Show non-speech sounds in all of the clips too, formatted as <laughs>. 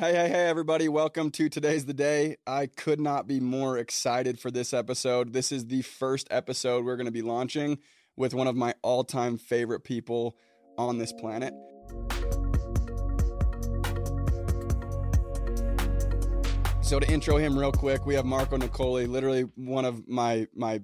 Hey, hey, hey, everybody. Welcome to Today's the Day. I could not be more excited for this episode. This is the first episode we're going to be launching with one of my all time favorite people on this planet. So to intro him real quick, we have Marco Niccoli, literally one of my my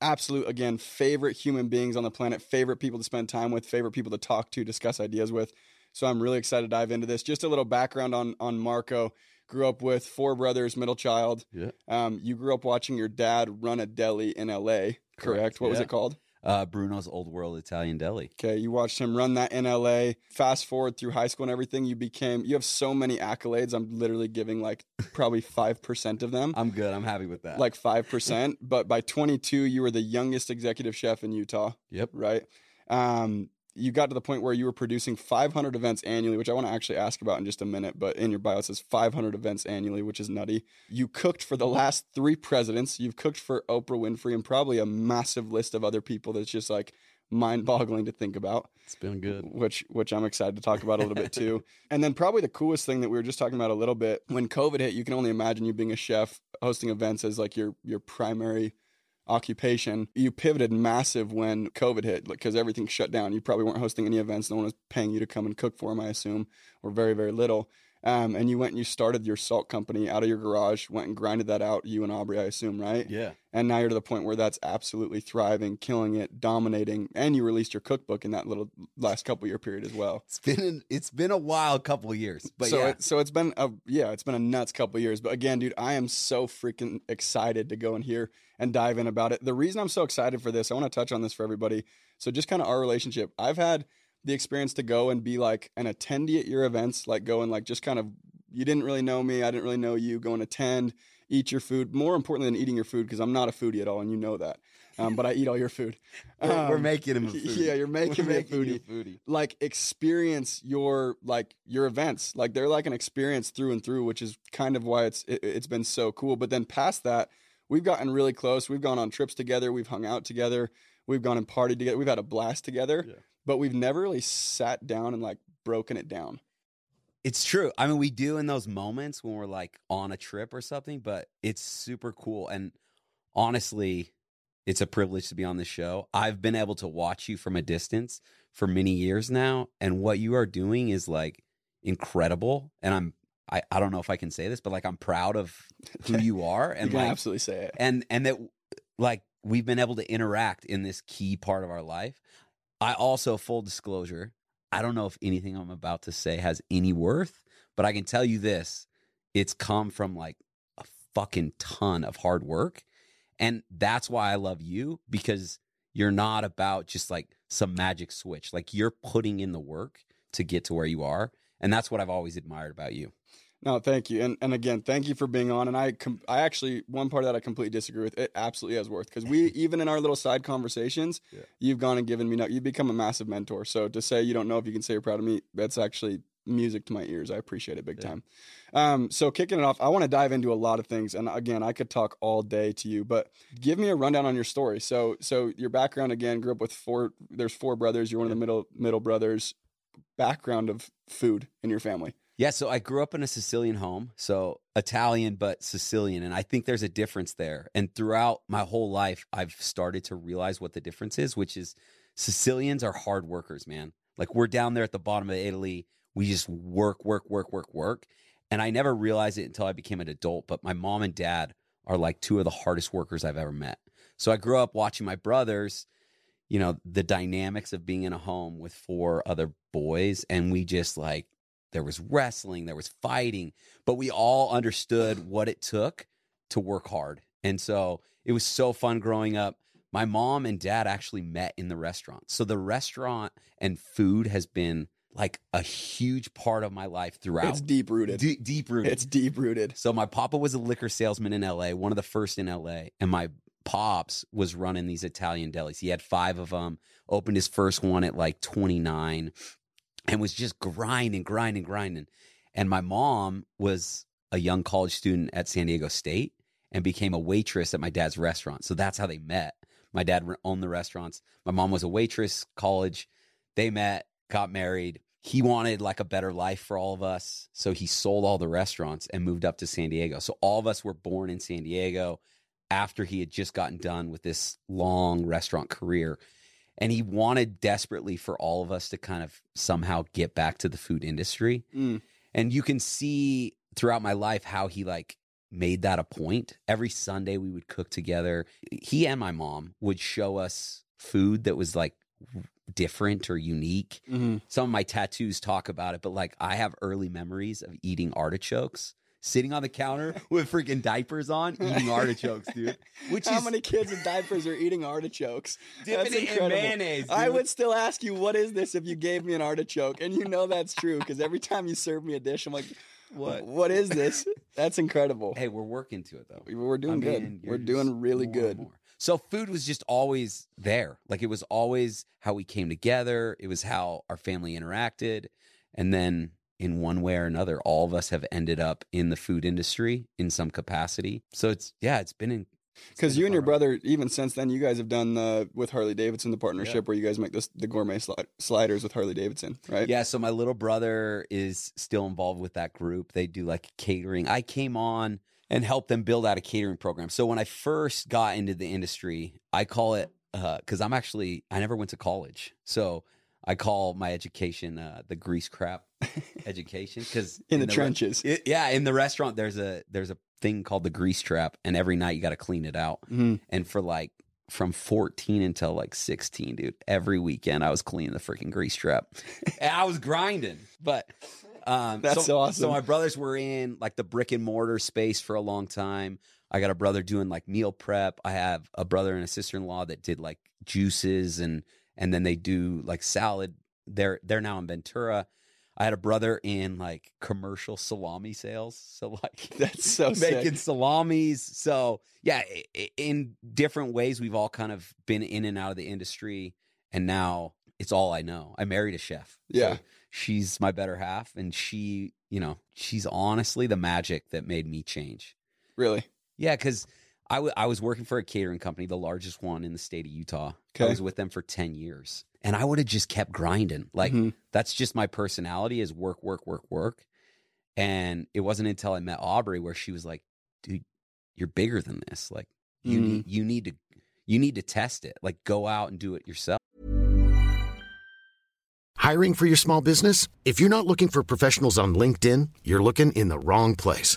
absolute again favorite human beings on the planet, favorite people to spend time with, favorite people to talk to, discuss ideas with. So I'm really excited to dive into this. Just a little background on on Marco. Grew up with four brothers, middle child. Yeah. Um, you grew up watching your dad run a deli in LA, correct? Correct, What was it called? Uh, Bruno's Old World Italian Deli. Okay, you watched him run that in LA. Fast forward through high school and everything, you became you have so many accolades. I'm literally giving like probably 5% of them. I'm good. I'm happy with that. Like 5%, but by 22 you were the youngest executive chef in Utah, yep. right? Um you got to the point where you were producing 500 events annually, which I want to actually ask about in just a minute. But in your bio, it says 500 events annually, which is nutty. You cooked for the last three presidents. You've cooked for Oprah Winfrey and probably a massive list of other people that's just like mind boggling to think about It's been good. which which I'm excited to talk about a little bit too. <laughs> And then probably the coolest thing that we were just talking about a little bit when COVID hit, you can only imagine you being a chef hosting events as like your your primary occupation. You pivoted massive when COVID hit because everything shut down. You probably weren't hosting any events. No one was paying you to come and cook for them, I assume, or very very little. Um, and you went and you started your salt company out of your garage, went and grinded that out, you and Aubrey, I assume, right? Yeah. And now you're to the point where that's absolutely thriving, killing it, dominating, and you released your cookbook in that little last couple year period as well. It's been an, it's been a wild couple of years, but so yeah, it, so it's been a yeah, it's been a nuts couple years. But again, dude, I am so freaking excited to go in here and dive in about it. The reason I'm so excited for this, I want to touch on this for everybody. So just kind of our relationship. I've had the experience to go and be like an attendee at your events, like go and like just kind of you didn't really know me, I didn't really know you, go and attend, eat your food. More importantly than eating your food, because I'm not a foodie at all, and you know that. Um, but I eat all your food. <laughs> we're, we're Um, making him a <laughs> foodie. Yeah, you're making me a foodie foodie. like experience your like your events like they're like an experience through and through which is kind of why it's it, it's been so cool but then past that we've gotten really close we've gone on trips together we've hung out together we've gone and partied together we've had a blast together Yeah. But we've never really sat down and like broken it down It's true. I mean, we do in those moments when we're like on a trip or something, but it's super cool. And honestly, it's a privilege to be on this show. I've been able to watch you from a distance for many years now, and what you are doing is like incredible. And I'm I, I don't know if I can say this, but like I'm proud of <laughs> who you are you and can like absolutely say it and and that like we've been able to interact in this key part of our life i also full disclosure i don't know if anything i'm about to say has any worth but i can tell you this it's come from like a fucking ton of hard work and that's why i love you because you're not about just like some magic switch like you're putting in the work to get to where you are and that's what i've always admired about you No, thank you, and and again, thank you for being on. And I, com- I actually one part of that I completely disagree with. It absolutely has worth because we <laughs> even in our little side conversations, Yeah. you've gone and given me. No, you've become a massive mentor. So to say you don't know if you can say you're proud of me, that's actually music to my ears. I appreciate it big Yeah. time. Um, so kicking it off, I want to dive into a lot of things, and again, I could talk all day to you, but give me a rundown on your story. So so your background again, grew up with four. There's four brothers. You're one of the middle middle brothers. Background of food in your family. Yeah, so I grew up in a Sicilian home, so Italian but Sicilian, and I think there's a difference there. And throughout my whole life, I've started to realize what the difference is, which is Sicilians are hard workers, man. Like we're down there at the bottom of Italy, we just work, work, work, work, work. And I never realized it until I became an adult, but my mom and dad are like two of the hardest workers I've ever met. So I grew up watching my brothers, you know, the dynamics of being in a home with four other boys, and we just like there was wrestling, there was fighting, but we all understood what it took to work hard. And so it was so fun growing up. My mom and dad actually met in the restaurant. So the restaurant and food has been like a huge part of my life throughout. It's deep rooted. De- deep rooted. It's deep rooted. So my papa was a liquor salesman in LA, one of the first in LA, and my pops was running these Italian delis. He had 5 of them, opened his first one at like 29 and was just grinding, grinding, grinding. And my mom was a young college student at San Diego State and became a waitress at my dad's restaurant. So that's how they met. My dad owned the restaurants. My mom was a waitress, college. They met, got married. he wanted like a better life for all of us. So he sold all the restaurants and moved up to San Diego. So all of us were born in San Diego after he had just gotten done with this long restaurant career. And he wanted desperately for all of us to kind of somehow get back to the food industry. Mm. And you can see throughout my life how he like made that a point. Every Sunday we would cook together. He and my mom would show us food that was like different or unique. Mhm. Some of my tattoos talk about it, but like I have early memories of eating artichokes, sitting on the counter <laughs> with freaking diapers on, eating artichokes, dude. Which How is many kids in diapers are eating artichokes? <laughs> dipping That's it in mayonnaise. I would still ask you, what is this if you gave me an artichoke? And you know that's true because every time you serve me a dish, I'm like, What? What is this? <laughs> That's incredible. Hey, we're working to it though. We're doing I good. We're doing really good. So food was just always there. Like it was always how we came together. It was how our family interacted. And then in one way or another, all of us have ended up in the food industry in some capacity. So it's yeah, it's been in Because you and your brother, even since then, you guys have done the with Harley Davidson the partnership where you guys make this the gourmet sli- sliders with Harley Davidson, right? Yeah, so my little brother is still involved with that group. They do like catering. I came on and helped them build out a catering program. So when I first got into the industry, I call it uh, because I'm actually I never went to college, so I call my education uh, the grease crap <laughs> education because <laughs> In the re- trenches. it- yeah, in the restaurant there's a there's a thing called the grease trap, and every night you got to clean it out. Mhm. And for like from 14 until like 16, dude, every weekend I was cleaning the freaking grease trap. <laughs> and I was grinding. But um That's so, awesome. So my brothers were in like the brick and mortar space for a long time. I got a brother doing like meal prep. I have a brother and a sister-in-law that did like juices and and then they do like salad. They're they're now in Ventura. I had a brother in like commercial salami sales. So like <laughs> That's <laughs> so sick. making salamis. So yeah, in different ways, we've all kind of been in and out of the industry, and now it's all I know. I married a chef. So Yeah. she's my better half, and she, you know, she's honestly the magic that made me change. Really? Yeah, because I, w- I was working for a catering company, the largest one in the state of Utah. I was with them for 10 years. And I would have just kept grinding. Like, Mhm. that's just my personality is work, work, work, work. And it wasn't until I met Aubrey where she was like, dude, you're bigger than this. Like, you, Mhm. need, you need to. You need to test it. Like, go out and do it yourself. Hiring for your small business? If you're not looking for professionals on LinkedIn, you're looking in the wrong place.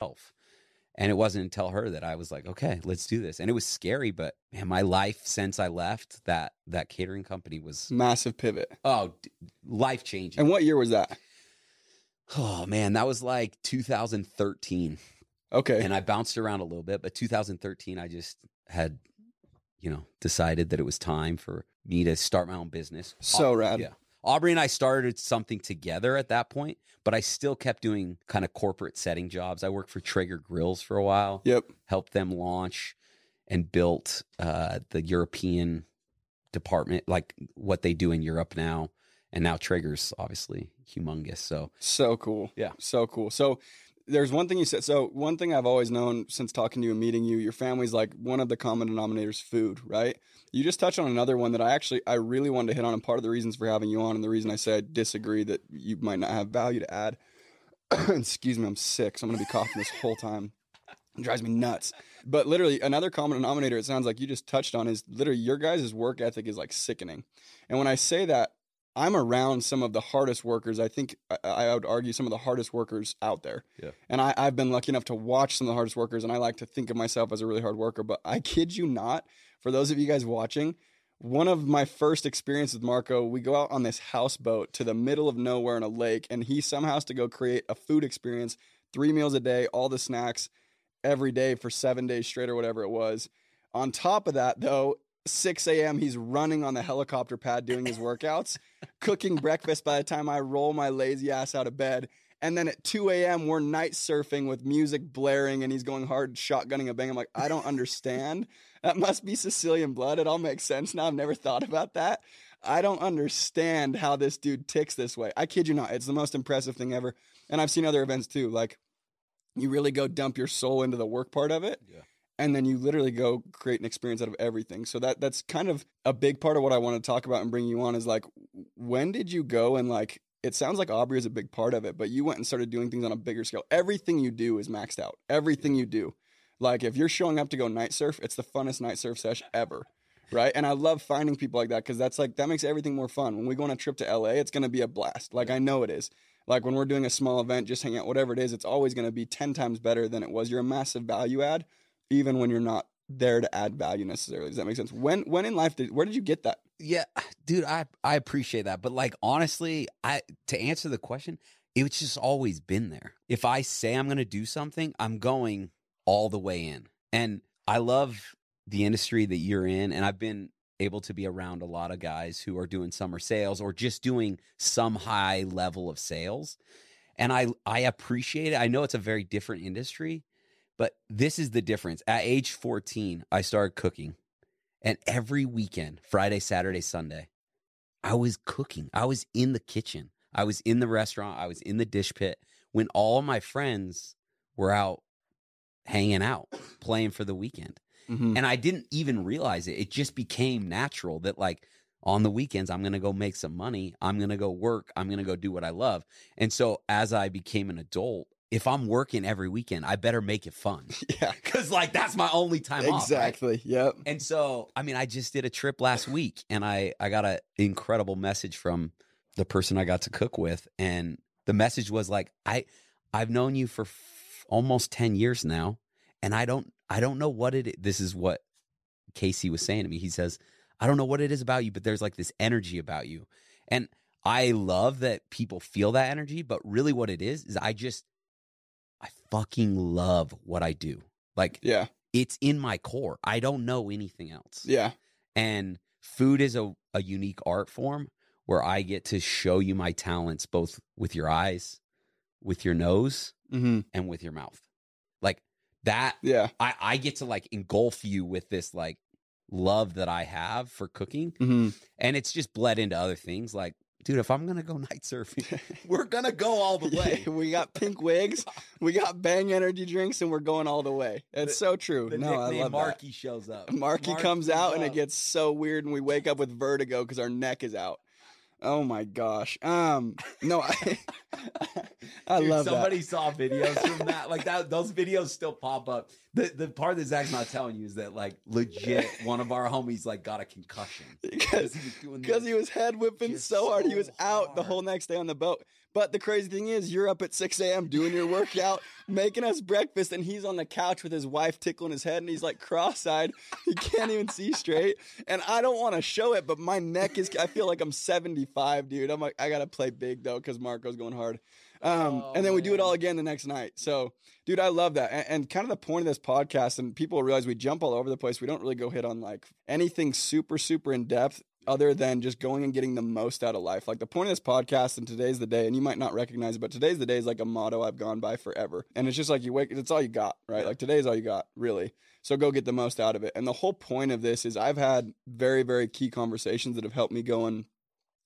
Myself. And it wasn't until her that I was like, okay, let's do this. And it was scary, but man, my life since I left that that catering company was Massive pivot. oh life changing. And what year was that? Oh man, that was like 2013. Okay. And I bounced around a little bit, but 2013 I just had you know, decided that it was time for me to start my own business. So Au- rad. Yeah. Aubrey and I started something together at that point, but I still kept doing kind of corporate setting jobs. I worked for Traeger Grills for a while Yep. helped them launch and built uh, the European department, like what they do in Europe now. And now Traeger's obviously humongous. So So cool. Yeah. So cool. So there's one thing you said. So one thing I've always known since talking to you and meeting you, your family's like one of the common denominators, food, right? You just touched on another one that I actually I really wanted to hit on, and part of the reasons for having you on, and the reason I say I disagree that you might not have value to add. <clears throat> Excuse me, I'm sick, so I'm gonna be coughing this whole time. It drives me nuts. But literally, another common denominator, it sounds like you just touched on, is literally your guys' work ethic is like sickening. And when I say that, I'm around some of the hardest workers. I think I, I would argue some of the hardest workers out there. Yeah. And I, I've been lucky enough to watch some of the hardest workers, and I like to think of myself as a really hard worker. But I kid you not, for those of you guys watching, one of my first experiences with Marco, we go out on this houseboat to the middle of nowhere in a lake, and he somehow has to go create a food experience, three meals a day, all the snacks every day for seven days straight or whatever it was. On top of that, though, 6 a.m., he's running on the helicopter pad doing his workouts, <laughs> cooking breakfast by the time I roll my lazy ass out of bed. And then at 2 a.m., we're night surfing with music blaring and he's going hard, shotgunning a bang. I'm like, I don't understand. That must be Sicilian blood. It all makes sense now. I've never thought about that. I don't understand how this dude ticks this way. I kid you not. It's the most impressive thing ever. And I've seen other events too. Like, you really go dump your soul into the work part of it. Yeah. And then you literally go create an experience out of everything. So that that's kind of a big part of what I want to talk about and bring you on is like when did you go and like it sounds like Aubrey is a big part of it, but you went and started doing things on a bigger scale. Everything you do is maxed out. Everything you do. Like if you're showing up to go night surf, it's the funnest night surf sesh ever. Right. And I love finding people like that because that's like, that makes everything more fun. When we go on a trip to LA, it's going to be a blast. Like I know it is. Like when we're doing a small event, just hang out, whatever it is, it's always going to be 10 times better than it was. You're a massive value add, even when you're not there to add value necessarily. Does that make sense? When, when in life did, where did you get that? Yeah, <sighs> dude, I I appreciate that, but like honestly, I to answer the question, it's just always been there. If I say I'm going to do something, I'm going all the way in. And I love the industry that you're in and I've been able to be around a lot of guys who are doing summer sales or just doing some high level of sales. And I I appreciate it. I know it's a very different industry, but this is the difference. At age 14, I started cooking. And every weekend, Friday, Saturday, Sunday, I was cooking. I was in the kitchen. I was in the restaurant. I was in the dish pit when all my friends were out hanging out, playing for the weekend. Mm-hmm. And I didn't even realize it. It just became natural that, like, on the weekends, I'm going to go make some money. I'm going to go work. I'm going to go do what I love. And so, as I became an adult, if I'm working every weekend, I better make it fun. <laughs> Yeah. Cause, like, that's my only time off. right? Exactly. Yep. And so, I mean, I just did a trip last week and I, I got an incredible message from the person I got to cook with. And the message was like, I, I've known you for almost 10 years now. And I don't, I don't know what it, this is what Casey was saying to me. He says, I don't know what it is about you, but there's like this energy about you. And I love that people feel that energy, but really what it is, is I just, I fucking love what I do. Like, Yeah. it's in my core. I don't know anything else. Yeah. And food is a, a unique art form where I get to show you my talents both with your eyes, with your nose, Mm-hmm. and with your mouth. Like that, Yeah. I, I get to like engulf you with this like love that I have for cooking. Mm-hmm. And it's just bled into other things. Like, dude, if I'm going to go <laughs> night surfing, <laughs> we're going to go all the way. we got <laughs> pink wigs, we got bang energy drinks, and we're going all the way. It's so true. The no, I love Marky shows up. that. Marky comes Marky out and it gets so weird, and we wake up with vertigo because our neck is out. Oh my gosh. Um. No, I. <laughs> I Dude, love somebody that. saw videos from that. Like that, those videos still pop up. The the part that Zack's not telling you is that like legit one of our homies like got a concussion <laughs> Because he was doing he was head whipping so hard, he was out the whole next day on the boat. But the crazy thing is, you're up at 6 a.m. doing your workout, <laughs> making us breakfast, and he's on the couch with his wife tickling his head, and he's like cross-eyed. He can't even see straight. And I don't want to show it, but my neck is. I feel like I'm 75, dude. I'm like, I gotta play big though, because Marco's going hard. Um, Oh, and then we do it all again the next night. So, dude, I love that. And, and kind of the point of this podcast, and people realize we jump all over the place. We don't really go hit on like anything super, super in depth other than just going and getting the most out of life. Like the point of this podcast, and today's the day, and you might not recognize it, but today's the day is like a motto I've gone by forever. And it's just like you wake, it's all you got, right? Like today is all you got, really. So go get the most out of it. And the whole point of this is I've had very, very key conversations that have helped me go and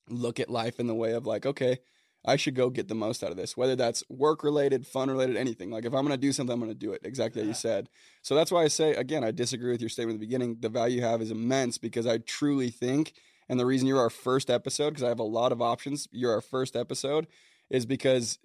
look at life in the way of like, okay, I should go get the most out of this, whether that's work related, fun related, anything. Like if I'm going to do something, I'm going to do it exactly yeah. you said. So that's why I say, again, I disagree with your statement at the beginning. The value you have is immense because I truly think, and the reason you're our first episode, because I have a lot of options, you're our first episode, is because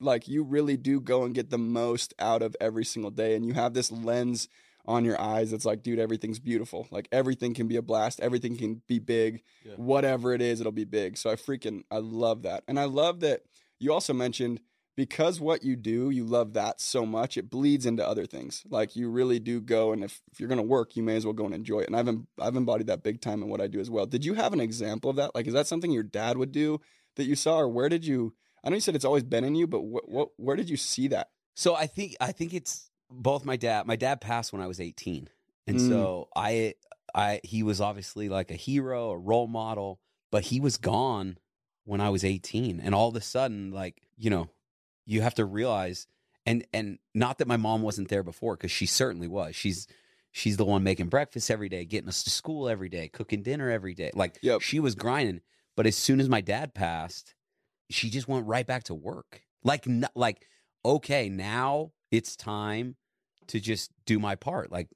like you really do go and get the most out of every single day. And you have this lens on your eyes it's like dude everything's beautiful like everything can be a blast everything can be big yeah. whatever it is it'll be big so i freaking i love that and i love that you also mentioned because what you do you love that so much it bleeds into other things like you really do go and if, if you're going to work you may as well go and enjoy it and I've, I've embodied that big time in what i do as well did you have an example of that like is that something your dad would do that you saw or where did you i know you said it's always been in you but what, what where did you see that so i think i think it's both my dad my dad passed when I was 18. And mm. so I I he was obviously like a hero, a role model, but he was gone when I was 18. And all of a sudden like, you know, you have to realize and and not that my mom wasn't there before cuz she certainly was. She's she's the one making breakfast every day, getting us to school every day, cooking dinner every day. Like yep. she was grinding, but as soon as my dad passed, she just went right back to work. Like like okay, now it's time to just do my part. Like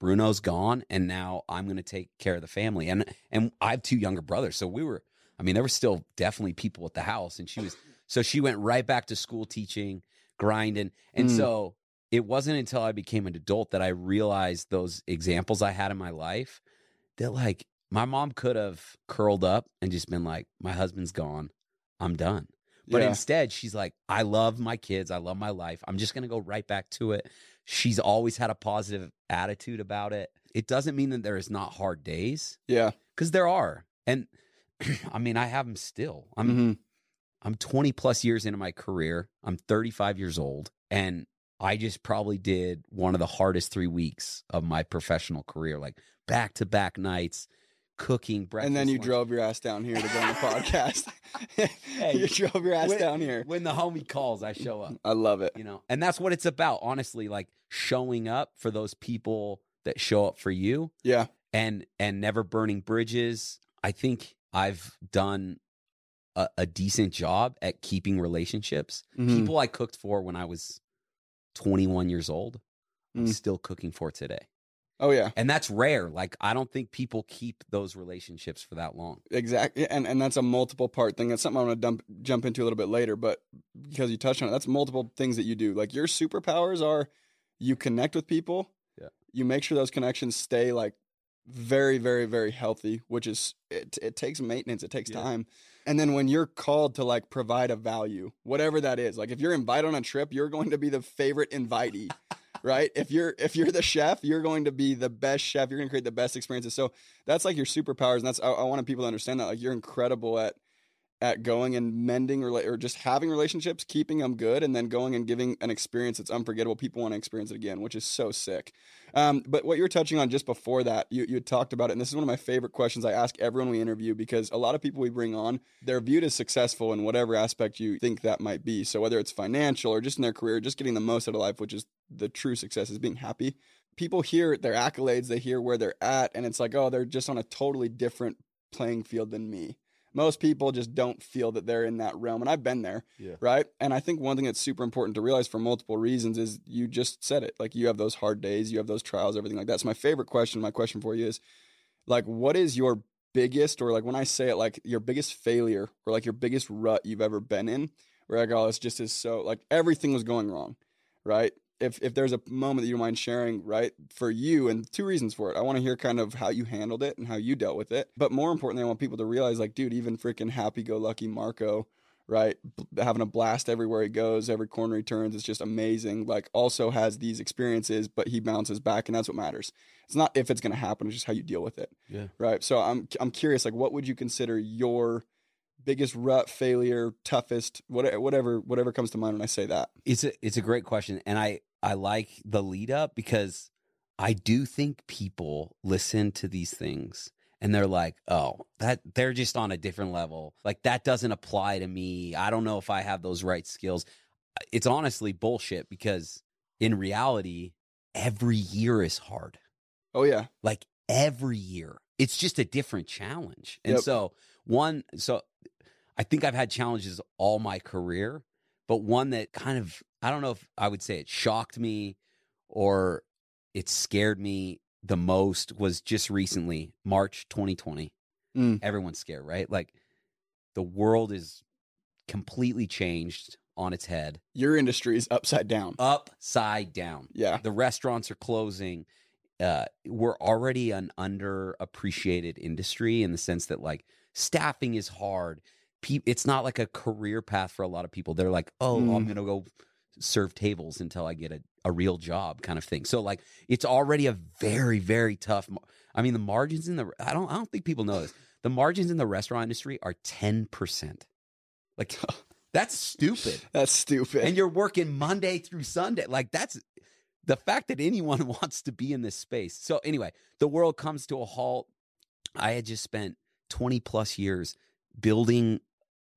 Bruno's gone and now I'm going to take care of the family. And and I have two younger brothers, so we were I mean there were still definitely people at the house and she was so she went right back to school teaching, grinding. And mm. so it wasn't until I became an adult that I realized those examples I had in my life that like my mom could have curled up and just been like my husband's gone. I'm done. But yeah. instead, she's like, I love my kids. I love my life. I'm just going to go right back to it. She's always had a positive attitude about it. It doesn't mean that there is not hard days. Yeah. Because there are. And <clears throat> I mean, I have them still. I'm mm-hmm. I'm 20 plus years into my career. I'm 35 years old. And I just probably did one of the hardest three weeks of my professional career, like back to back nights, cooking breakfast. And then you lunch. drove your ass down here to go on the podcast. <laughs> hey, <laughs> you drove your ass when, down here. When the homie calls, I show up. I love it. You know, and that's what it's about, honestly, like showing up for those people that show up for you. Yeah. And and never burning bridges. I think I've done a, a decent job at keeping relationships. Mm-hmm. People I cooked for when I was 21 years old, I'm mm. still cooking for today. Oh yeah. And that's rare. Like I don't think people keep those relationships for that long. Exactly. And and that's a multiple part thing. That's something I'm to dump jump into a little bit later, but because you touched on it, that's multiple things that you do. Like your superpowers are you connect with people. Yeah. You make sure those connections stay like very very very healthy, which is it it takes maintenance, it takes yeah. time. And then when you're called to like provide a value, whatever that is, like if you're invited on a trip, you're going to be the favorite invitee right? If you're if you're the chef, you're going to be the best chef. You're going to create the best experiences. So that's like your superpowers, and that's I, I wanted people to understand that. Like you're incredible at at going and mending or just having relationships, keeping them good, and then going and giving an experience that's unforgettable. People want to experience it again, which is so sick. Um, but what you were touching on just before that, you you talked about it, and this is one of my favorite questions I ask everyone we interview because a lot of people we bring on, they're viewed as successful in whatever aspect you think that might be. So whether it's financial or just in their career, just getting the most out of life, which is the true success is being happy. People hear their accolades, they hear where they're at, and it's like, oh, they're just on a totally different playing field than me most people just don't feel that they're in that realm and i've been there yeah. right? And i think one thing that's super important to realize for multiple reasons is you just said it like you have those hard days you have those trials everything like that. So my favorite question my question for you is like what is your biggest or like when i say it like your biggest failure or like your biggest rut you've ever been in where like oh it's just is so like everything was going wrong right if if there's a moment that you mind sharing, right, for you, and two reasons for it. I want to hear kind of how you handled it and how you dealt with it. But more importantly, I want people to realize, like, dude, even freaking happy-go-lucky Marco, right, having a blast everywhere he goes, every corner he turns, it's just amazing. Like, also has these experiences, but he bounces back, and that's what matters. It's not if it's going to happen; it's just how you deal with it. Yeah. Right. So I'm I'm curious, like, what would you consider your biggest rut failure toughest whatever whatever whatever comes to mind when i say that it's a it's a great question and i I like the lead up because I do think people listen to these things and they're like, "Oh, that they're just on a different level. Like that doesn't apply to me. I don't know if I have those right skills." It's honestly bullshit because in reality, every year is hard. Oh yeah. Like every year. It's just a different challenge. And yep. so one so I think I've had challenges all my career, but one that kind of I don't know if I would say it shocked me or it scared me the most was just recently, March 2020. Mm. Everyone's scared, right? Like the world is completely changed on its head, Your industry is upside down. upside down. Yeah. The restaurants are closing. Uh, we're already an underappreciated industry in the sense that like staffing is hard. Pe- it's not like a career path for a lot of people. They're like, oh, I'm Mm. going to go serve tables until I get a, a real job kind of thing. So like it's already a very, very tough. mar- I mean, the margins in the, I don't, I don't think people know this. The margins in the restaurant industry are 10%. Like <laughs> that's stupid That's stupid. and you're working Monday through Sunday. Like that's the fact that anyone <laughs> wants to be in this space. So anyway, the world comes to a halt. I had just spent 20 plus years building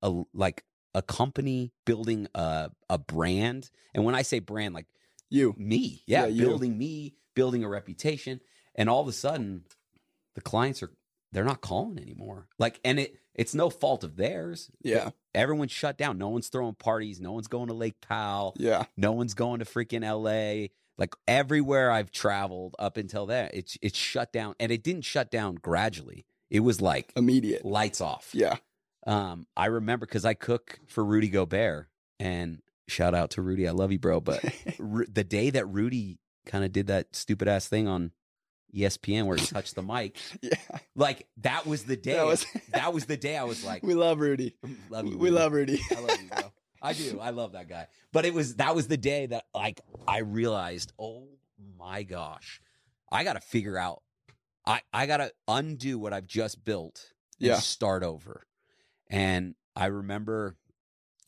a like a company, building a a brand. And when I say brand, like you. me, yeah, Yeah, you. building me, building a reputation, and all of a sudden the clients are they're not calling anymore. Like and it it's no fault of theirs. Yeah. Everyone's shut down. No one's throwing parties. No one's going to Lake Powell. Yeah. No one's going to freaking LA. Like everywhere I've traveled up until that, it's it's shut down. And it didn't shut down gradually. It was like Immediate. lights off. Yeah. Um, I remember because I cook for Rudy Gobert, and shout out to Rudy, I love you, bro. But <laughs> Ru- the day that Rudy kind of did that stupid ass thing on ESPN where he touched the mic, yeah. like that was the day. That was <laughs> that was the day I was like, We love Rudy. love you, we Rudy. love Rudy. I love you, bro. <laughs> I do. I love that guy. But it was that was the day that like I realized, oh my gosh, I got to figure out. I I got to undo what I've just built and Yeah. start over. And I remember,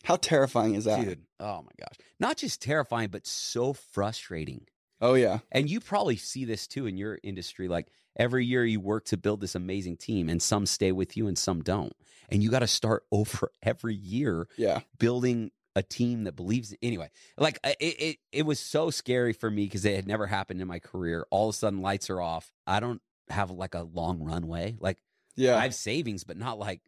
How terrifying is that? dude. Oh my gosh, not just terrifying, but so frustrating. Oh yeah. And you probably see this too in your industry. Like every year you work to build this amazing team, and some stay with you and some don't. And you got to start <laughs> over every year Yeah. building a team that believes anyway like it, it it was so scary for me because it had never happened in my career all of a sudden lights are off i don't have like a long runway like Yeah. i have savings but not like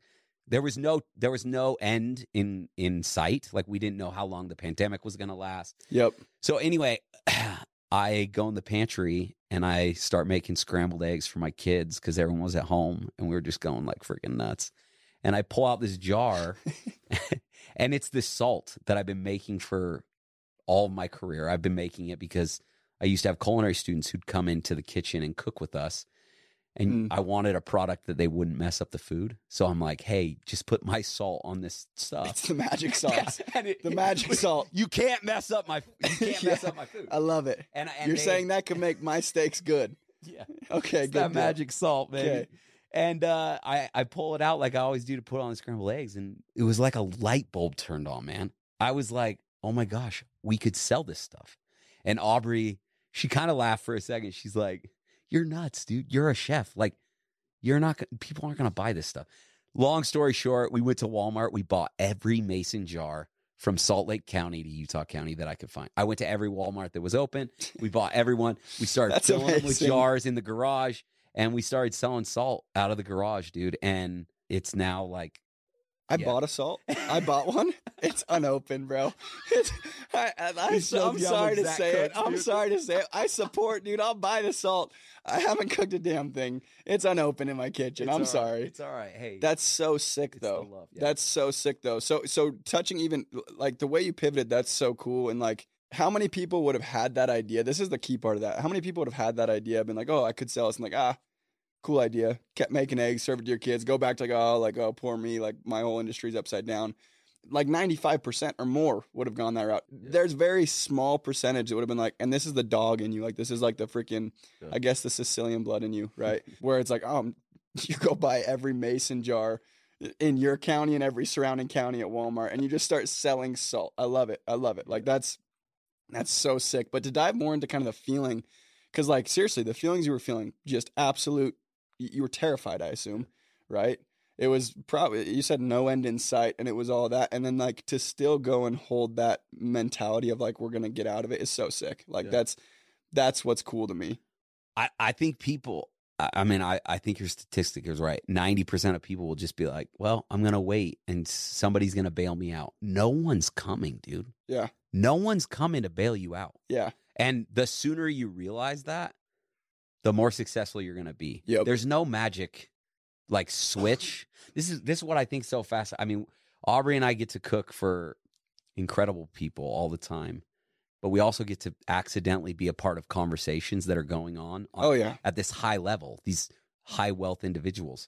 there was no there was no end in in sight like we didn't know how long the pandemic was going to last yep. so anyway <clears throat> i go in the pantry and i start making scrambled eggs for my kids because everyone was at home and we were just going like freaking nuts and i pull out this jar <laughs> and it's this salt that I've been making for all of my career. I've been making it because I used to have culinary students who'd come into the kitchen and cook with us. And Mm. I wanted a product that they wouldn't mess up the food. So I'm like, hey, just put my salt on this stuff. It's the magic <laughs> sauce. Yeah, and it- The magic <laughs> salt. You can't mess up my you <laughs> can't mess up my food. I love it. And, and You're they- saying that could make my steaks good. yeah. Okay, It's good. that deal. magic salt, man. Okay. And uh, I I pull it out like I always do to put on the scrambled eggs, and it was like a light bulb turned on, man. I was like, oh my gosh, we could sell this stuff. And Aubrey, she kind of laughed for a second. She's like, "You're nuts, dude. You're a chef. Like, you're not. People aren't gonna buy this stuff." Long story short, we went to Walmart. We bought every mason jar from Salt Lake County to Utah County that I could find. I went to every Walmart that was open. We <laughs> bought everyone. We started filling them with jars in the garage, and we started selling salt out of the garage, dude. And it's now like, I Yeah. bought a salt. I <laughs> bought one. It's unopened, bro. <laughs> It's, I, I, I, It shows I'm sorry to say it. cooks, I'm sorry to say it. I <laughs> support, dude. I'll buy the salt. I haven't cooked a damn thing. It's unopened in my kitchen. it's I'm right. sorry. It's all right. Hey, That's so sick, though. yeah. That's so sick, though. So, so touching even like the way you pivoted, that's so cool. And like, how many people would have had that idea? This is the key part of that. How many people would have had that idea? Been like, oh, I could sell this, and like, ah, cool idea. Kept making eggs, serve it to your kids. Go back to like, oh, like, oh, poor me. Like my whole industry's upside down. Like 95% or more would have gone that route. There's very small percentage that would have been like, and this is the dog in you. Like, this is like the freaking, Yeah. I guess the Sicilian blood in you, right? Where it's like, um, <laughs> you go buy every mason jar in your county and every surrounding county at Walmart and you just start selling salt. I love it. I love it. Like that's that's so sick. But to dive more into kind of the feeling cuz like seriously, the feelings you were feeling just absolute you were terrified, I assume, right? It was probably you said no end in sight and it was all that and then like to still go and hold that mentality of like we're going to get out of it is so sick. Like Yeah. that's that's what's cool to me. I, I think people I, I mean, I, I think your statistic is right. 90% of people will just be like, well, I'm going to wait and somebody's going to bail me out. No one's coming, dude. Yeah. No one's coming to bail you out. Yeah. And the sooner you realize that, the more successful you're going to be. Yep. There's no magic like switch. This is this is what I think so fast. I mean, Aubrey and I get to cook for incredible people all the time. But we also get to accidentally be a part of conversations that are going on, on Oh yeah. at this high level, these high wealth individuals.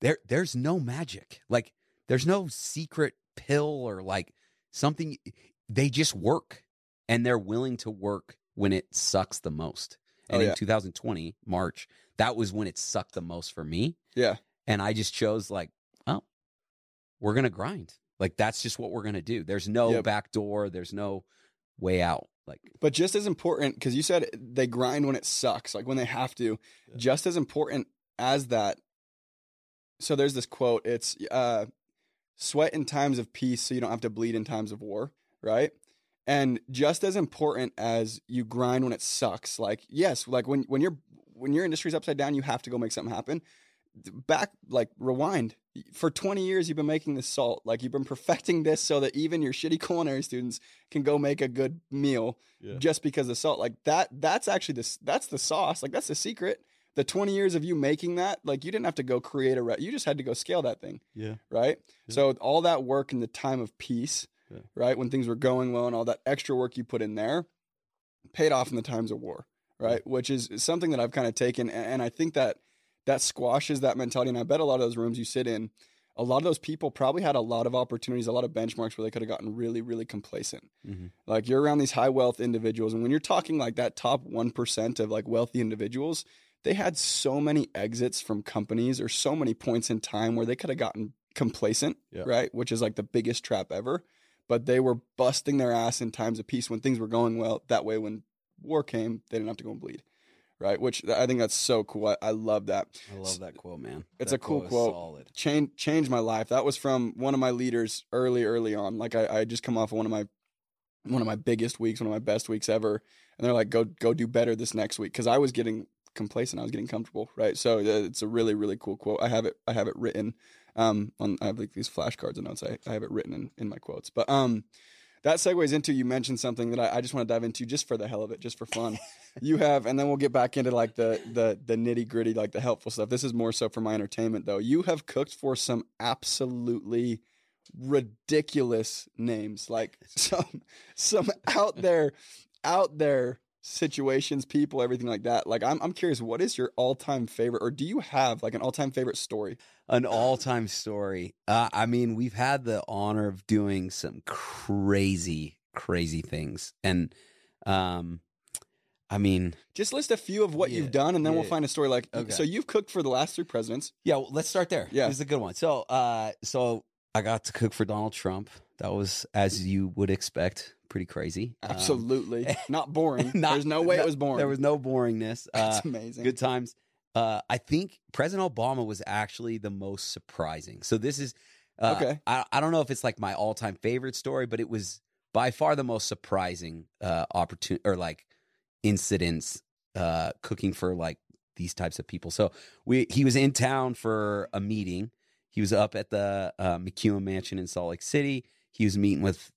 There there's no magic. Like there's no secret pill or like something they just work and they're willing to work when it sucks the most. And Oh, in 2020, March, that was when it sucked the most for me. Yeah. And I just chose like, oh, we're gonna grind. Like that's just what we're gonna do. There's no Yep. back door. There's no way out. Like But just as important, because you said they grind when it sucks, like when they have to, just as important as that. So there's this quote it's uh, sweat in times of peace so you don't have to bleed in times of war, right? And just as important as you grind when it sucks, like, yes, like when, when your when your industry's upside down, you have to go make something happen. Back, like, rewind. For 20 years, you've been making this salt. Like, you've been <laughs> perfecting this so that even your shitty culinary students can go make a good meal just because of salt. Like that, that's actually this, that's the sauce. Like that's the secret. The 20 years of you making that, like you didn't have to go create a, re- you just had to go scale that thing. Yeah. Right. Yeah. So all that work in the time of peace, Yeah. right. When things were going well and all that extra work you put in there paid off in the times of war. Right. Which is something that I've kind of taken. And, I think that that squashes that mentality. And I bet a lot of those rooms you sit in, a lot of those people probably had a lot of opportunities, a lot of benchmarks where they could have gotten really, really complacent. Mhm. Like you're around these high wealth individuals, and when you're talking like that top one percent of like wealthy individuals, they had so many exits from companies or so many points in time where they could have gotten complacent, Yeah. right? Which is like the biggest trap ever. But they were busting their ass in times of peace when things were going well. That way, when war came, they didn't have to go and bleed, right? Which I think that's so cool. I, I love that. I love that quote, man. It's That a cool quote. Solid. Change changed my life. That was from one of my leaders early, early on. Like I, I just come off of one of my one of my biggest weeks, one of my best weeks ever, and they're like, "Go, go, do better this next week," because I was getting complacent, I was getting comfortable, right? So uh, it's a really, really cool quote. I have it, I have it written. Um, on I have like these flashcards and notes. I, I have it written in in my quotes, but um, that segues into you mentioned something that I, I just want to dive into just for the hell of it, just for fun. <laughs> you have, and then we'll get back into like the the the nitty gritty, like the helpful stuff. This is more so for my entertainment, though. You have cooked for some absolutely ridiculous names, like <laughs> some some out there, out there situations, people, everything like that. Like, I'm I'm curious, what is your all time favorite, or do you have like an all time favorite story? An all time story. Uh, I mean, we've had the honor of doing some crazy, crazy things. And um, I mean, Just list a few of what Yeah, you've done, and then we'll find a story. Like, Okay. so you've cooked for the last three presidents. Yeah, well, let's start there. Yeah. this is a good one. So, uh, so I got to cook for Donald Trump. That was, as you would expect, pretty crazy. Um, Absolutely, <laughs> not boring. <laughs> not- There's no way it was boring. There was no boringness. <laughs> Uh, amazing. good times. Uh, I think President Obama was actually the most surprising. So this is, uh, Okay. I, I don't know if it's like my all time favorite story, but it was by far the most surprising uh, opportunity or like incidents uh, cooking for like these types of people. So we he was in town for a meeting. He was up at the uh, McEwen Mansion in Salt Lake City. He was meeting with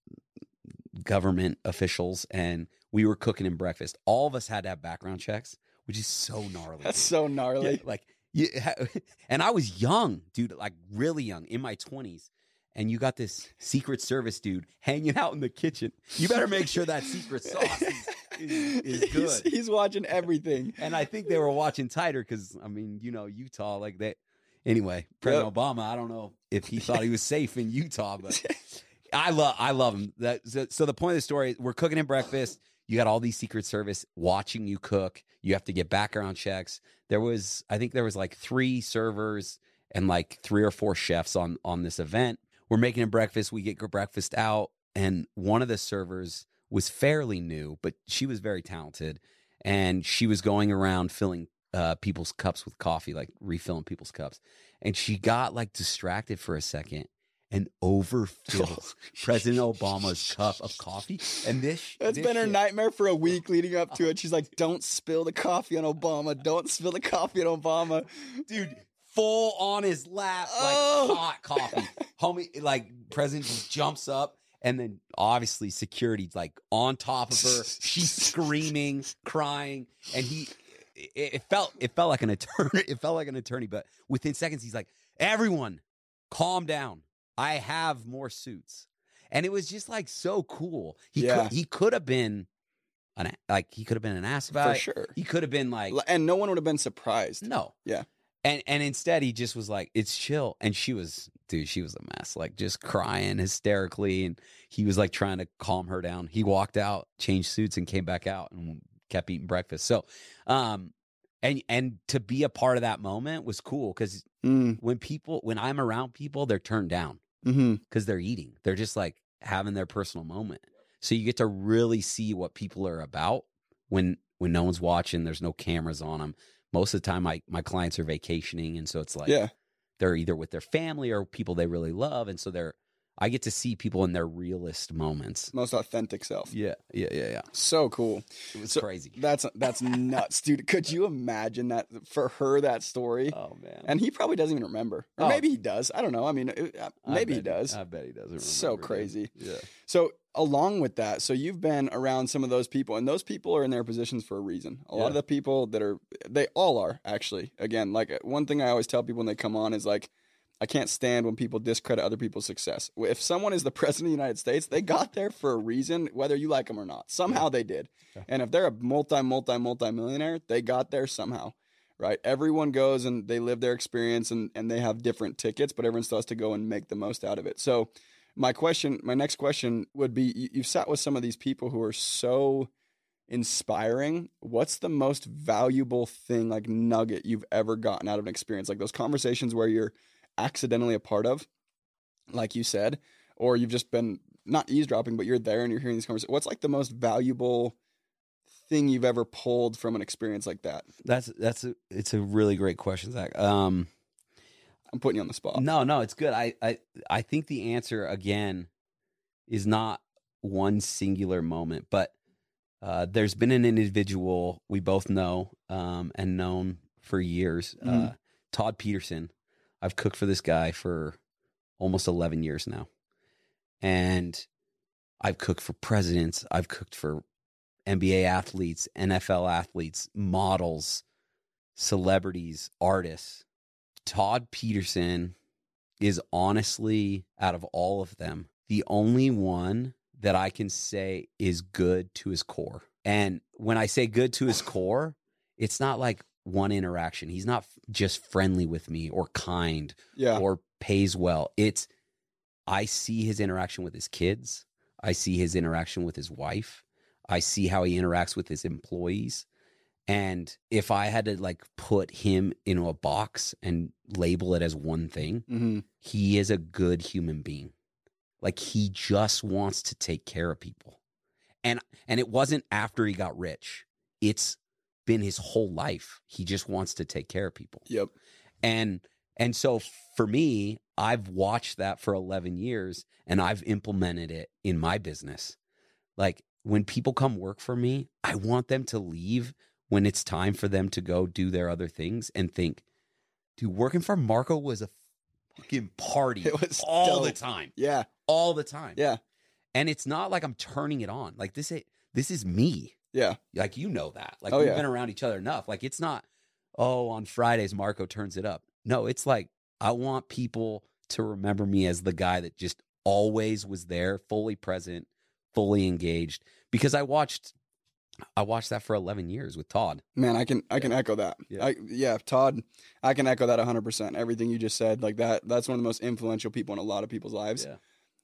government officials, and we were cooking him breakfast. All of us had to have background checks, which is so gnarly. That's so gnarly. Yeah, like you, <laughs> and I was young, dude, like really young, in my twenties. And you got this Secret Service dude hanging out in the kitchen. You better make sure that secret sauce is, is, is <laughs> good. he's watching everything. And I think they were watching tighter because I mean, you know, Utah, like that. Anyway, President Obama, I don't know if he thought he was safe in Utah, but <laughs> I love, I love them. That so, so the point of the story, we're cooking him breakfast. You got all these Secret Service watching you cook. You have to get background checks. There was, I think, there was like three servers and like three or four chefs on on this event. We're making a breakfast. We get breakfast out, and one of the servers was fairly new, but she was very talented, and she was going around filling uh, people's cups with coffee, like refilling people's cups, and she got like distracted for a second, and overfills <laughs> oh, <laughs> President <laughs> Obama's cup of coffee. And this That's this been her shit- nightmare for a week leading up to it. She's like, "Don't spill the coffee on Obama. Don't spill the coffee on Obama." dude. Full on his lap, like Oh. hot coffee. Homie, like president just jumps up, and then obviously security's like on top of her. She's screaming, crying, and he. It felt it felt like an attorney. It felt like an attorney, but within seconds, he's like, "Everyone, calm down. I have more suits," and it was just like so cool. He Yeah. could he could have been an like he could have been an ass about For it. sure. He could have been like And no one would have been surprised. no. Yeah. And and instead he just was like, it's chill. And she was, dude, she was a mess, like just crying hysterically. And he was like trying to calm her down. He walked out, changed suits, and came back out and kept eating breakfast. So um and and to be a part of that moment was cool because Mm, when people when I'm around people, they're turned down Mm-hmm. because they're eating. They're just like having their personal moment. So you get to really see what people are about when when no one's watching. There's no cameras on them. Most of the time, my my clients are vacationing, and so it's like yeah. they're either with their family or people they really love, and so they're. I get to see people in their realest moments. Most authentic self. Yeah, yeah, yeah, yeah. So cool. It was So- crazy. That's that's nuts, dude. <laughs> Could you imagine that for her that story? Oh man, And he probably doesn't even remember, or Oh. maybe he does. I don't know. I mean, it- uh, I maybe he bet does. I bet he doesn't. So crazy. Yeah. So along with that, so you've been around some of those people, and those people are in their positions for a reason. A lot of the people that are, they all are actually. Again, like uh, one thing I always tell people when they come on is like, I can't stand when people discredit other people's success. If someone is the <laughs> president of the United States, they got there for a reason, whether you like them or not. Somehow they did. And if they're a multi, multi, multi millionaire, they got there somehow. Right? Everyone goes and they live their experience and, and they have different tickets, but everyone still has to go and make the most out of it. So my question, my next question would be you, you've sat with some of these people who are so inspiring. What's the most valuable thing, like nugget you've ever gotten out of an experience? Like those conversations where you're accidentally a part of, like you said, or you've just been not eavesdropping, but you're there and you're hearing these conversations. What's like the most valuable thing you've ever pulled from an experience like that? That's that's a it's a really great question, Zack. Um, I'm putting you on the spot. No, no, it's good. I, I I think the answer again is not one singular moment, but uh, there's been an individual we both know um, and known for years, uh, Mhm. Todd Peterson. I've cooked for this guy for almost 11 years now, and I've cooked for presidents. I've cooked for NBA athletes, NFL athletes, models, celebrities, artists. Todd Peterson is honestly, out of all of them, the only one that I can say is good to his core. And when I say good to his <laughs> core, it's not like one interaction. He's not just friendly with me or kind Yeah. or pays well. It's I see his interaction with his kids. I see his interaction with his wife. I see how he interacts with his employees. And if I had to like put him in a box and label it as one thing, hmm he is a good human being. Like he just wants to take care of people. And and it wasn't after he got rich. It's been his whole life. He just wants to take care of people Yep. and and so for me i've watched that for 11 years and i've implemented it in my business like when people come work for me i want them to leave when it's time for them to go do their other things and think dude working for marco was a fucking party <laughs> It was all the time Yeah. all the time Yeah. and it's not like i'm turning it on like this this is me Yeah. like you know that. Like Oh, we've yeah. been around each other enough. Like it's not, oh, on Fridays Marco turns it up. No, it's like I want people to remember me as the guy that just always was there, fully present, fully engaged. Because I watched I watched that for eleven years with Todd. Man, I can I can echo that. Yeah. I, yeah, Todd, I can echo that 100%. Everything you just said, like that that's one of the most influential people in a lot of people's lives. Yeah.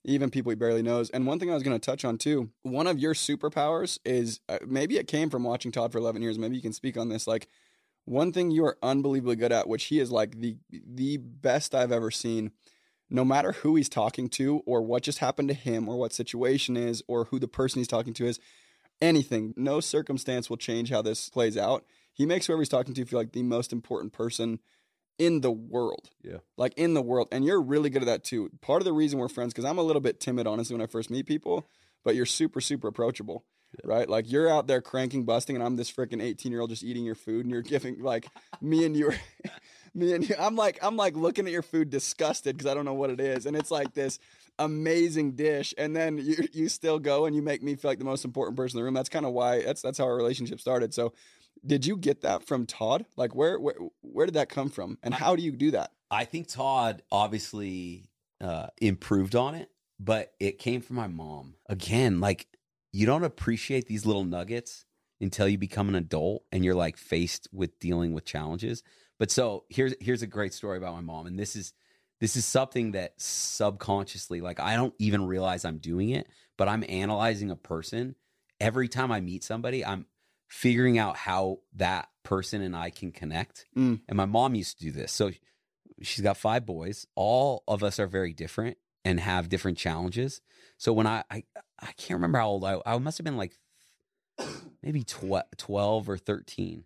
Even people he barely knows. And one thing I was going to touch on too, one of your superpowers is uh, maybe it came from watching Todd for 11 years. Maybe you can speak on this like one thing you are unbelievably good at, which he is like the the best I've ever seen. No matter who he's talking to or what just happened to him or what situation is or who the person he's talking to is, anything, no circumstance will change how this plays out. He makes whoever he's talking to feel like the most important person in the world. Yeah. Like in the world. And you're really good at that too. Part of the reason we're friends, because I'm a little bit timid, honestly, when I first meet people, but you're super, super approachable. Right? Like you're out there cranking, busting, and I'm this freaking 18 year old just eating your food, and you're <laughs> giving like me and you are <laughs> me and you. I'm like, I'm like looking at your food disgusted because I don't know what it is. And it's like this amazing dish. And then you you still go and you make me feel like the most important person in the room. That's kind of why that's that's how our relationship started. So did you get that from Todd? Like where where where did that come from? And how do you do that? I think Todd obviously uh, improved on it, but it came from my mom. Again, like you don't appreciate these little nuggets until you become an adult and you're like faced with dealing with challenges. But so here's here's a great story about my mom, and this is this is something that subconsciously, like I don't even realize I'm doing it, but I'm analyzing a person every time I meet somebody. I'm figuring out how that person and I can connect. Mm. And my mom used to do this. So she's got five boys. All of us are very different and have different challenges. So when I I, I can't remember how old I I must have been like <coughs> maybe tw- 12 or 13.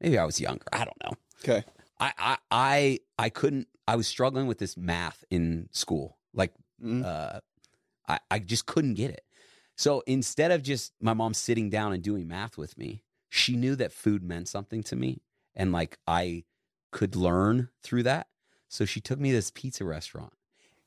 Maybe I was younger. I don't know. Okay. I I I I couldn't I was struggling with this math in school. Like Mhm. uh I I just couldn't get it. So instead of just my mom sitting down and doing math with me, she knew that food meant something to me and like I could learn through that. So she took me to this pizza restaurant.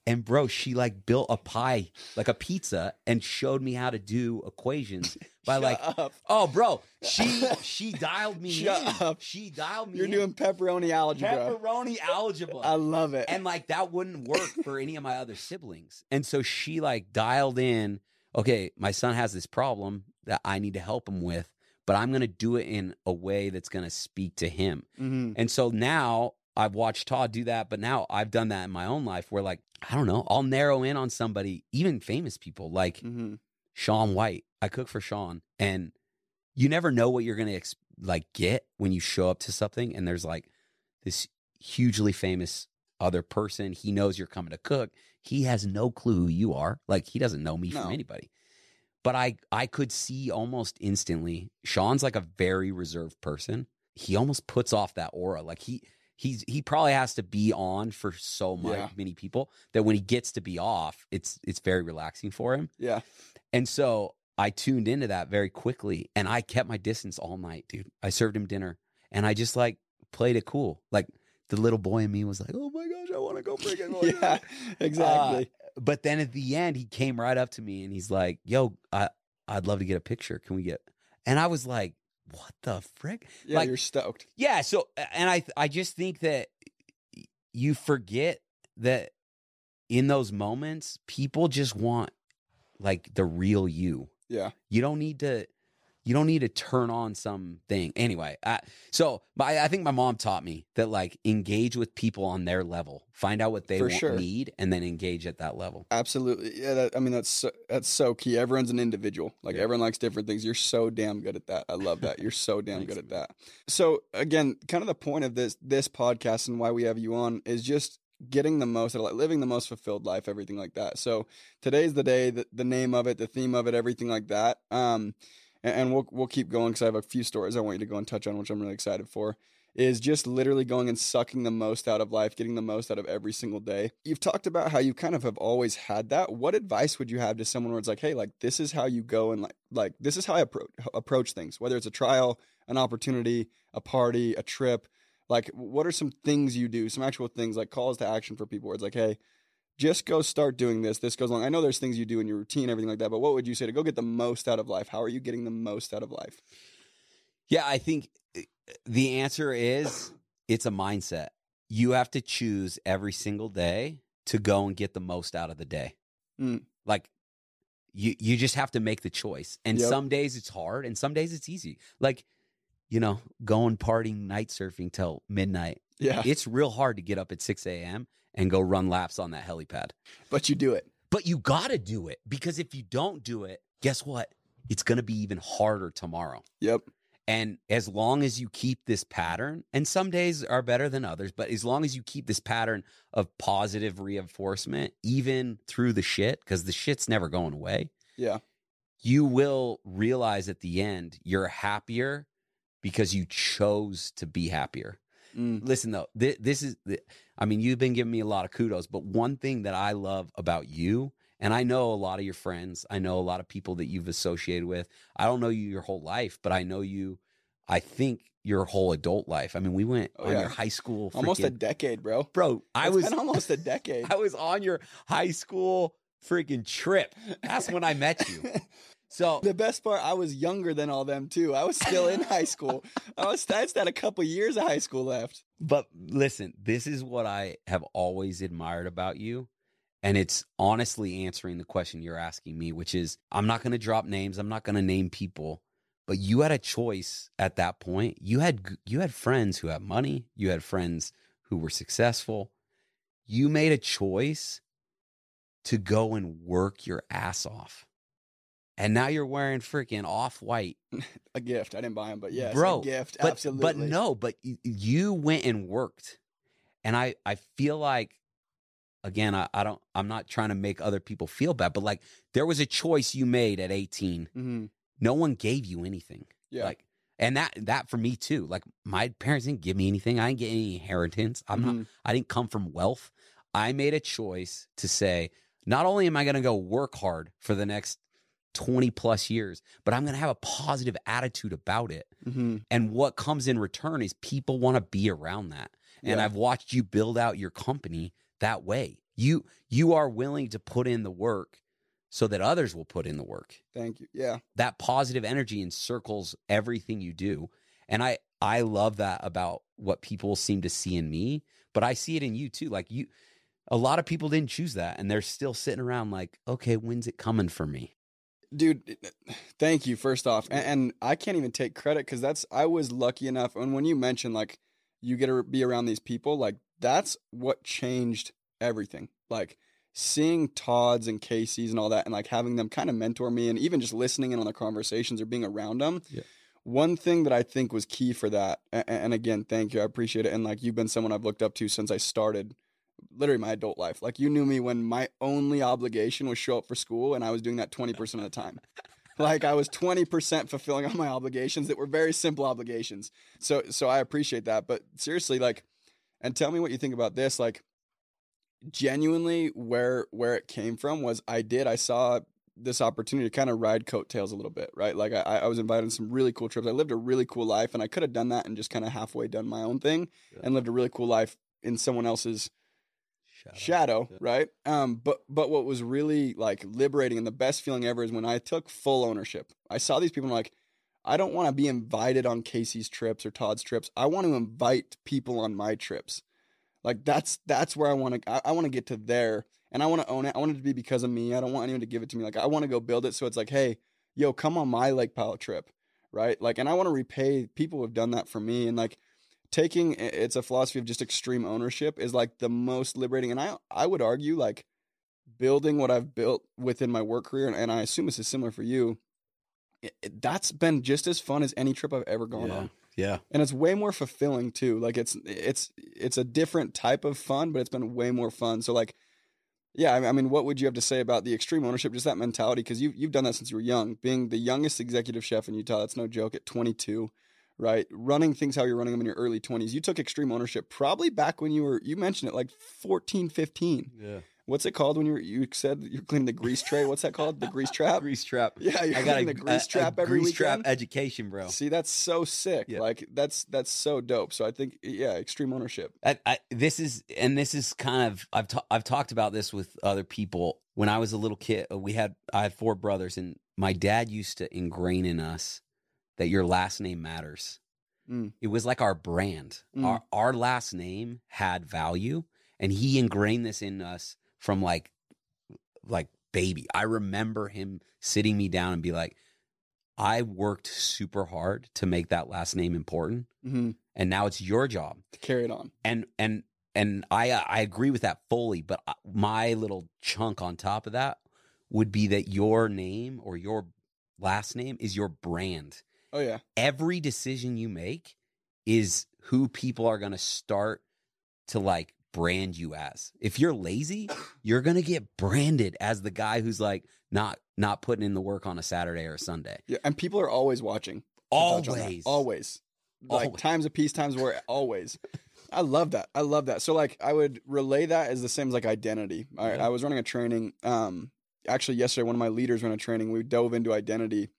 And bro, she like built a pie, like a pizza, and showed me how to do equations <laughs> by like, up. oh, bro, <laughs> she she dialed me Shut in. up. She dialed me You're in. doing pepperoni algebra. pepperoni algebra. I love it. and like that wouldn't work for any of my other siblings. And so she like dialed in, okay, my son has this problem that I need to help him with, but I'm going to do it in a way that's going to speak to him. Mhm. And so now I've watched Todd do that, but now I've done that in my own life where like, I don't know, I'll narrow in on somebody, even famous people like Mhm. Shaun White. I cook for Shaun, and you never know what you're gonna ex- like get when you show up to something, and there's like this hugely famous other person. He knows you're coming to cook. He has no clue who you are. Like he doesn't know me No. from anybody. But I I could see almost instantly. Shaun's like a very reserved person. He almost puts off that aura. Like he he's he probably has to be on for so much, Yeah. many people that when he gets to be off, it's it's very relaxing for him. Yeah. And so I tuned into that very quickly and I kept my distance all night, dude. I served him dinner and I just like played it cool. Like the little boy in me was like, oh my gosh, I want to go freaking. <laughs> Yeah. Exactly. Uh, but then at the end, he came right up to me and he's like, yo, I, I'd love to get a picture. Can we get. And I was like, what the frick? yeah, like- you're stoked. Yeah. So, and I, I just think that you forget that in those moments, people just want like the real you. Yeah. You don't need to. You don't need to turn on something anyway. I, so, but I, think my mom taught me that like engage with people on their level, find out what they want, sure. need, and then engage at that level. Absolutely. Yeah, that, I mean that's so, that's so key. Everyone's an individual. Like Yeah. everyone likes different things. You're so damn good at that. I love that. You're so <laughs> damn Thanks, good at that. So again, kind of the point of this this podcast and why we have you on is just getting the most out of living the most fulfilled life, everything like that. So today's the day, the, the name of it, the theme of it, everything like that. Um, and, and we'll we'll keep going because I have a few stories I want you to go and touch on, which I'm really excited for. Is just literally going and sucking the most out of life, getting the most out of every single day. You've talked about how you kind of have always had that. What advice would you have to someone where it's like, hey, like this is how you go and like like this is how I approach approach things, whether it's a trial, an opportunity, a party, a trip. Like, what are some things you do? Some actual things like calls to action for people where it's like, hey, just go start doing this. This goes along. I know there's things you do in your routine, everything like that, but what would you say to go get the most out of life? How are you getting the most out of life? Yeah, I think uh, the answer is it's a mindset. You have to choose every single day to go and get the most out of the day. Mm. Like you you just have to make the choice. And Yep. some days it's hard and some days it's easy. Like you know, going partying night surfing till midnight. Yeah, It's real hard to get up at 6 a.m. and go run laps on that helipad. but you do it. But you got to do it because if you don't do it, guess what? It's going to be even harder tomorrow. Yep. And as long as you keep this pattern, and some days are better than others, but as long as you keep this pattern of positive reinforcement, even through the shit, because the shit's never going away, Yeah. you will realize at the end you're happier because you chose to be happier. Mm. Listen though, thi- this is, the- I mean, you've been giving me a lot of kudos, but one thing that I love about you, and I know a lot of your friends, I know a lot of people that you've associated with. I don't know you your whole life, but I know you. I think your whole adult life. I mean, we went Oh, on yeah. your high school, Almost a decade, bro. bro. I It's was almost a <laughs> decade. I was on your high school freaking trip. That's when I met you. <laughs> So The best part, I was younger than all them too. I was still in high school. I was I just had a couple years of high school left. But listen, this is what I have always admired about you. And it's honestly answering the question you're asking me, which is I'm not going to drop names, I'm not going to name people, but you had a choice at that point. You had you had friends who had money, you had friends who were successful. You made a choice to go and work your ass off. And now you're wearing freaking off-white <laughs> A gift. I didn't buy them, but yes, bro a gift. but, absolutely. but no but y- you went and worked and i i feel like again I, I don't i'm not trying to make other people feel bad but like there was a choice you made at 18 hmm no one gave you anything Yeah. like and that that for me too like my parents didn't give me anything i didn't get any inheritance i'm not Mhm. i didn't come from wealth i made a choice to say not only am i going to go work hard for the next 20 plus years but i'm going to have a positive attitude about it hmm and what comes in return is people want to be around that. And Yeah. I've watched you build out your company that way. You you are willing to put in the work so that others will put in the work. Thank you. Yeah. That positive energy encircles everything you do. And I I love that about what people seem to see in me, but I see it in you too. Like you a lot of people didn't choose that and they're still sitting around like, "Okay, when's it coming for me?" Dude eh, eh, thank you first off and, and i can't even take credit because that's i was lucky enough and when you mentioned like you get to be around these people like that's what changed everything like seeing todd's and casey's and all that and like having them kind of mentor me and even just listening in on the conversations or being around them Yeah. one thing that i think was key for that and, and again thank you i appreciate it and like you've been someone i've looked up to since i started literally my adult life. Like you knew me when my only obligation was show up for school and I was doing that 20% of the time. like I was 20% fulfilling all my obligations that were very simple obligations. So so I appreciate that, but seriously like and tell me what you think about this like genuinely where where it came from was I did I saw this opportunity to kind of ride coattails a little bit, right? Like I, I was invited on some really cool trips. I lived a really cool life, and I could have done that and just kind of halfway done my own thing and lived a really cool life in someone else's shadow, Yeah. right? Um, but but what was really like liberating and the best feeling ever is when I took full ownership. I saw these people and I'm like, I don't want to be invited on Casey's trips or Todd's trips. I want to invite people on my trips. Like that's that's where I want to. I, I want to get to there, and I want to own it. I want it to be because of me. I don't want anyone to give it to me. Like I want to go build it. So it's like, hey, yo, come on my Lake Powell trip, right? Like, and I want to repay people who have done that for me, and like taking it's a philosophy of just extreme ownership is like the most liberating and i i would argue like building what i've built within my work career and, and i assume this is similar for you it, it- that's been just as fun as any trip i've ever gone yeah. on Yeah. and it's way more fulfilling too like it's it's it's a different type of fun but it's been way more fun so like yeah I mean what would you have to say about the extreme ownership just that mentality because you you've done that since you were young being the youngest executive chef in Utah that's no joke at 22 right running things how you're running them in your early 20s you took extreme ownership probably back when you were you mentioned it like 14 15 Yeah. what's it called when you were you said you're cleaning the grease tray what's that called the grease <laughs> trap Grease trap. yeah you're I got a, the grease a- a trap every grease trap education, bro. See, that's so sick. Yeah. Like that's that's so dope. So I think yeah, extreme ownership. I, I, this is and this is kind of I've ta- I've talked about this with other people. When I was a little kid, we had I had four brothers, and my dad used to ingrain in us that your last name matters. Mm. It was like our brand. Mm. Our our last name had value, and he ingrained this in us from like like baby. I remember him sitting me down and be like, "I worked super hard to make that last name important, hmm and now it's your job." To carry it on. and and and I I agree with that fully, but my little chunk on top of that would be that your name or your last name is your brand. Oh yeah. Every decision you make is who people are going to start to like brand you as. If you're lazy, <coughs> you're going to get branded as the guy who's like not not putting in the work on a Saturday or a Sunday. Yeah. And people are always watching. to touch on that. Always. Always. like Always. times of peace, times where always. I love that. I love that. So like I would relay that as the same as like identity. I, Yeah. I was running a training. Um, actually yesterday, one of my leaders ran a training. We dove into identity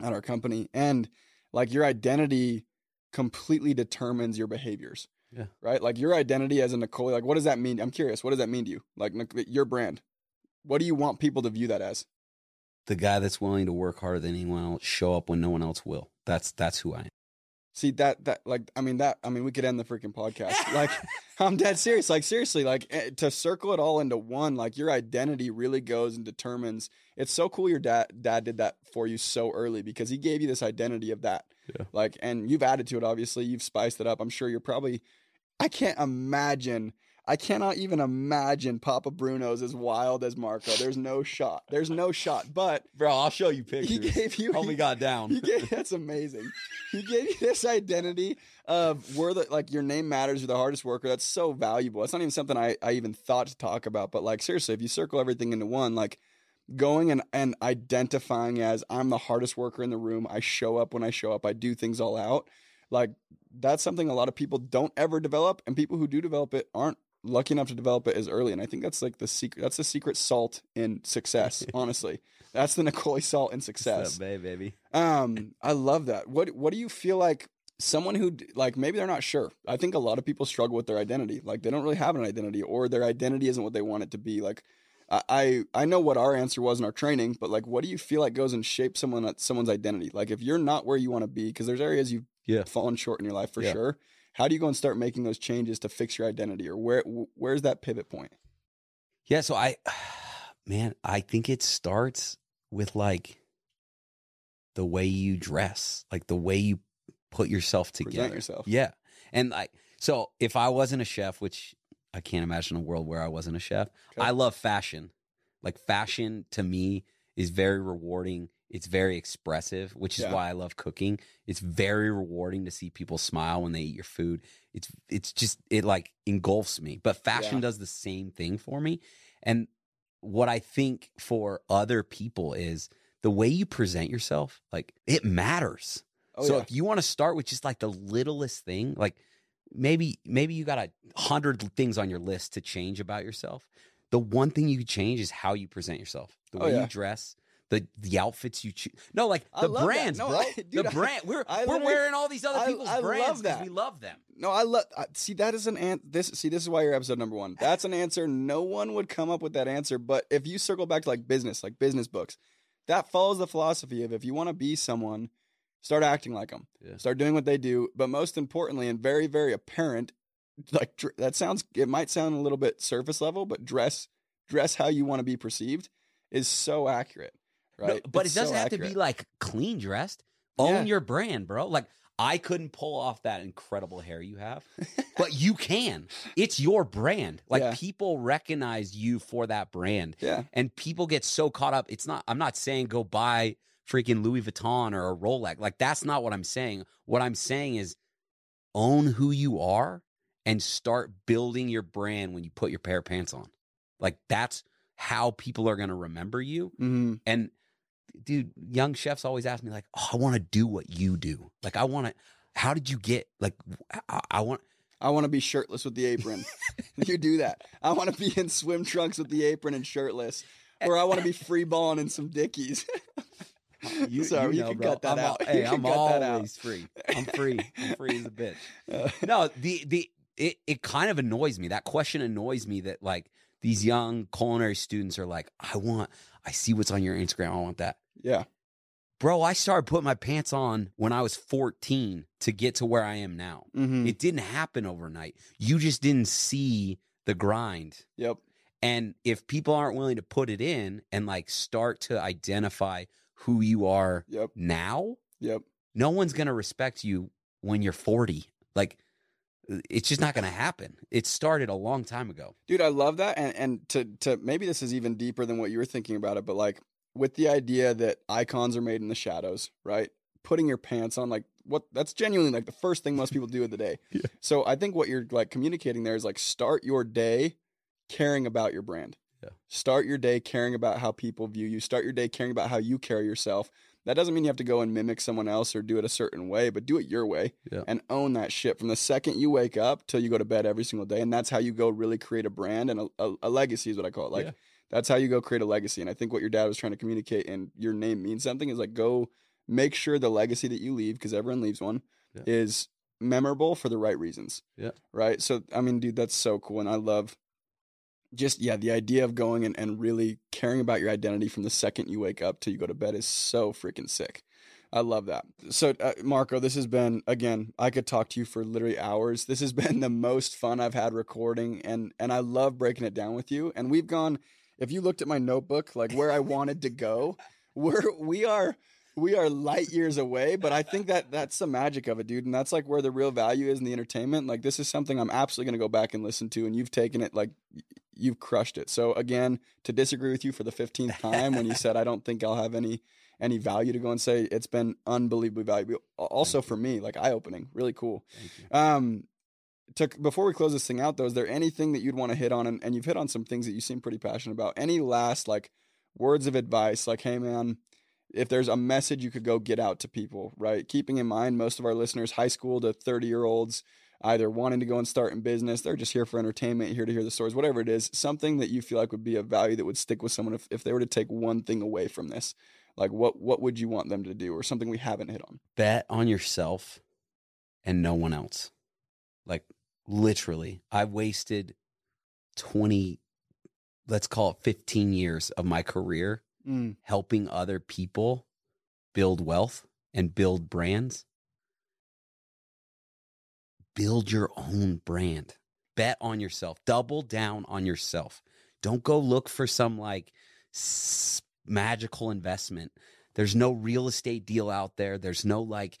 at our company, and like your identity completely determines your behaviors. Yeah. Right. Like your identity as a Niccoli. Like what does that mean? I'm curious. What does that mean to you? Like your brand. What do you want people to view that as? The guy that's willing to work harder than anyone else, show up when no one else will. That's that's who I am. See that that like I mean that I mean we could end the freaking podcast. <laughs> like I'm dead serious. Like seriously, like eh, to circle it all into one, like your identity really goes and determines. It's so cool your dad dad did that for you so early because he gave you this identity of that. Yeah. Like and you've added to it obviously. You've spiced it up. I'm sure you're probably I can't imagine I cannot even imagine Papa Bruno's as wild as Marco. There's no shot. There's no shot. But Bro, I'll show you pictures. he gave you Homie he- got down. he gave, that's amazing. He gave you this identity of where the like your name matters. You're the hardest worker. That's so valuable. It's not even something I, I even thought to talk about. But like seriously, if you circle everything into one, like going and, and identifying as I'm the hardest worker in the room. I show up when I show up. I do things all out. Like that's something a lot of people don't ever develop, and people who do develop it aren't lucky enough to develop it as early. And I think that's like the secret. That's the secret salt in success. <laughs> honestly, that's the Niccoli salt in success. Bay, baby. Um, <laughs> I love that. What What do you feel like? Someone who like maybe they're not sure. I think a lot of people struggle with their identity. Like they don't really have an identity, or their identity isn't what they want it to be. Like I I, I know what our answer was in our training, but like, what do you feel like goes and shapes someone someone's identity? Like if you're not where you want to be, because there's areas you've Yeah. fallen short in your life for Yeah. sure. How do you go and start making those changes to fix your identity, or where where's that pivot point? Yeah, so I <sighs> man, I think it starts with like the way you dress, like the way you put yourself Present together. yourself. Yeah. And like so if I wasn't a chef, which I can't imagine a world where I wasn't a chef, Okay. I love fashion. Like fashion to me is very rewarding. It's very expressive, which is Yeah. why I love cooking. It's very rewarding to see people smile when they eat your food. It's it's just it like engulfs me. But fashion Yeah. does the same thing for me. And what I think for other people is the way you present yourself, like it matters. Oh, so yeah. if you want to start with just like the littlest thing, like maybe maybe you got a hundred things on your list to change about yourself. The one thing you could change is how you present yourself, the Oh, way yeah. you dress, the the outfits you choose. No, like the brands, No, bro. I- dude, the brand. We're I we're wearing all these other people's brands because we love them. No, I love. See, that is an an- this. See, this is why you're episode number one. That's an answer. No one would come up with that answer. But if you circle back to like business, like business books, that follows the philosophy of if you want to be someone, start acting like them. Yeah. Start doing what they do. But most importantly, and very very apparent, like dr- that sounds. It might sound a little bit surface level, but dress dress how you want to be perceived is so accurate. No, but It's it doesn't so have to be like clean dressed. Own Yeah. your brand, bro. Like I couldn't pull off that incredible hair you have, but you can. It's your brand. <laughs> Like Yeah. people recognize you for that brand. Yeah. And people get so caught up. It's not I'm not saying go buy freaking Louis Vuitton or a Rolex. Like that's not what I'm saying. What I'm saying is own who you are and start building your brand when you put your pair of pants on. Like that's how people are going to remember you. hmm And dude, young chefs always ask me like, "Oh, I want to do what you do. Like, I want to. How did you get? Like, I, I want. I want to be shirtless with the apron. <laughs> you do that. I want to be in swim trunks with the apron and shirtless, or I want to be free balling in some dickies. <laughs> You, <laughs> Sorry, you, know, can bro. cut that I'm out. hey, I'm cut that out. always free. I'm free. I'm free as a bitch. Uh, No, the the it it kind of annoys me. That question annoys me. That like these young culinary students are like, I want. I see what's on your Instagram. I want that. Yeah, Bro, I started putting my pants on when I was 14 to get to where I am now. hmm It didn't happen overnight. You just didn't see the grind. yep, And if people aren't willing to put it in and like start to identify who you are yep, now, yep. no one's going to respect you when you're 40. Like, it's just not going to happen. It started a long time ago. Dude, I love that. And and to to maybe this is even deeper than what you were thinking about it, but like with the idea that icons are made in the shadows, right? Putting your pants on, like what that's genuinely like the first thing most people do in the day. <laughs> Yeah. So I think what you're like communicating there is like start your day caring about your brand. Yeah. Start your day caring about how people view you. Start your day caring about how you carry yourself. That doesn't mean you have to go and mimic someone else or do it a certain way, but do it your way Yeah. and own that shit from the second you wake up till you go to bed every single day. And that's how you go really create a brand and a, a, a legacy is what I call it. Like Yeah. That's how you go create a legacy. And I think what your dad was trying to communicate and your name means something is like go make sure the legacy that you leave, because everyone leaves one, Yeah. is memorable for the right reasons. Yeah. Right. So I mean, dude, that's so cool. And I love just yeah, the idea of going and, and really caring about your identity from the second you wake up till you go to bed is so freaking sick. I love that. So, uh, Marco, this has been again. I could talk to you for literally hours. This has <laughs> been the most fun I've had recording, and and I love breaking it down with you. And we've gone. If you looked at my notebook, like where I wanted to go, we're we are we are light years away. But I think that that's the magic of it, dude. And that's like where the real value is in the entertainment. Like this is something I'm absolutely going to go back and listen to. And you've taken it like you've crushed it. So again, to disagree with you for the 15th time when you said I don't think I'll have any any value to go and say it's been unbelievably valuable. Also for me, like eye opening, really cool. Um, to, before we close this thing out, though, is there anything that you'd want to hit on? And, and you've hit on some things that you seem pretty passionate about. Any last like words of advice? Like, hey, man, if there's a message you could go get out to people, right? Keeping in mind most of our listeners, high school to 30 year olds, either wanting to go and start in business, they're just here for entertainment, here to hear the stories, whatever it is, something that you feel like would be of value that would stick with someone if, if they were to take one thing away from this. Like, what what would you want them to do, or something we haven't hit on? bet on yourself and no one else. Like literally, I wasted 20, let's call it 15 years of my career Mm, helping other people build wealth and build brands. Build your own brand. Bet on yourself. Double down on yourself. Don't go look for some like s- magical investment. There's no real estate deal out there. There's no like,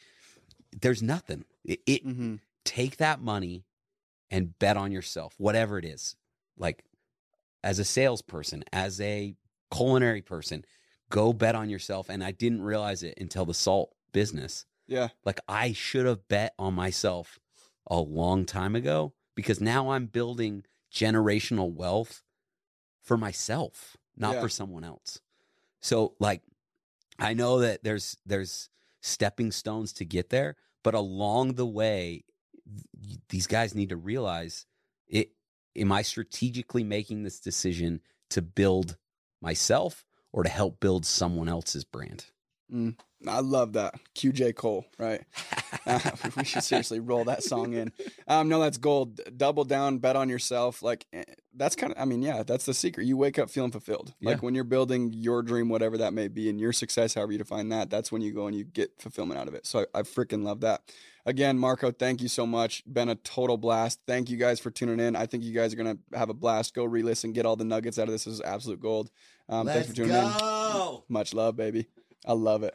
there's nothing. It, it mhm. take that money and bet on yourself, whatever it is. Like as a salesperson, as a culinary person, go bet on yourself. And I didn't realize it until the salt business. Yeah. Like I should have bet on myself a long time ago because now I'm building generational wealth for myself, not Yeah. for someone else. So like I know that there's there's stepping stones to get there, but along the way these guys need to realize it am I strategically making this decision to build myself or to help build someone else's brand? Mm, I love that. Cue J. Cole, right? <laughs> Uh, we should seriously roll that song in. Um, no, that's gold. Double down, bet on yourself. Like eh, that's kind of. I mean, yeah, that's the secret. You wake up feeling fulfilled. Like when you're building your dream, whatever that may be, and your success, however you define that, that's when you go and you get fulfillment out of it. So I, I freaking love that. Again, Marco, thank you so much. Been a total blast. Thank you guys for tuning in. I think you guys are gonna have a blast. Go re-listen, get all the nuggets out of this. This is absolute gold. Um, thanks for tuning in. Much love, baby. I love it.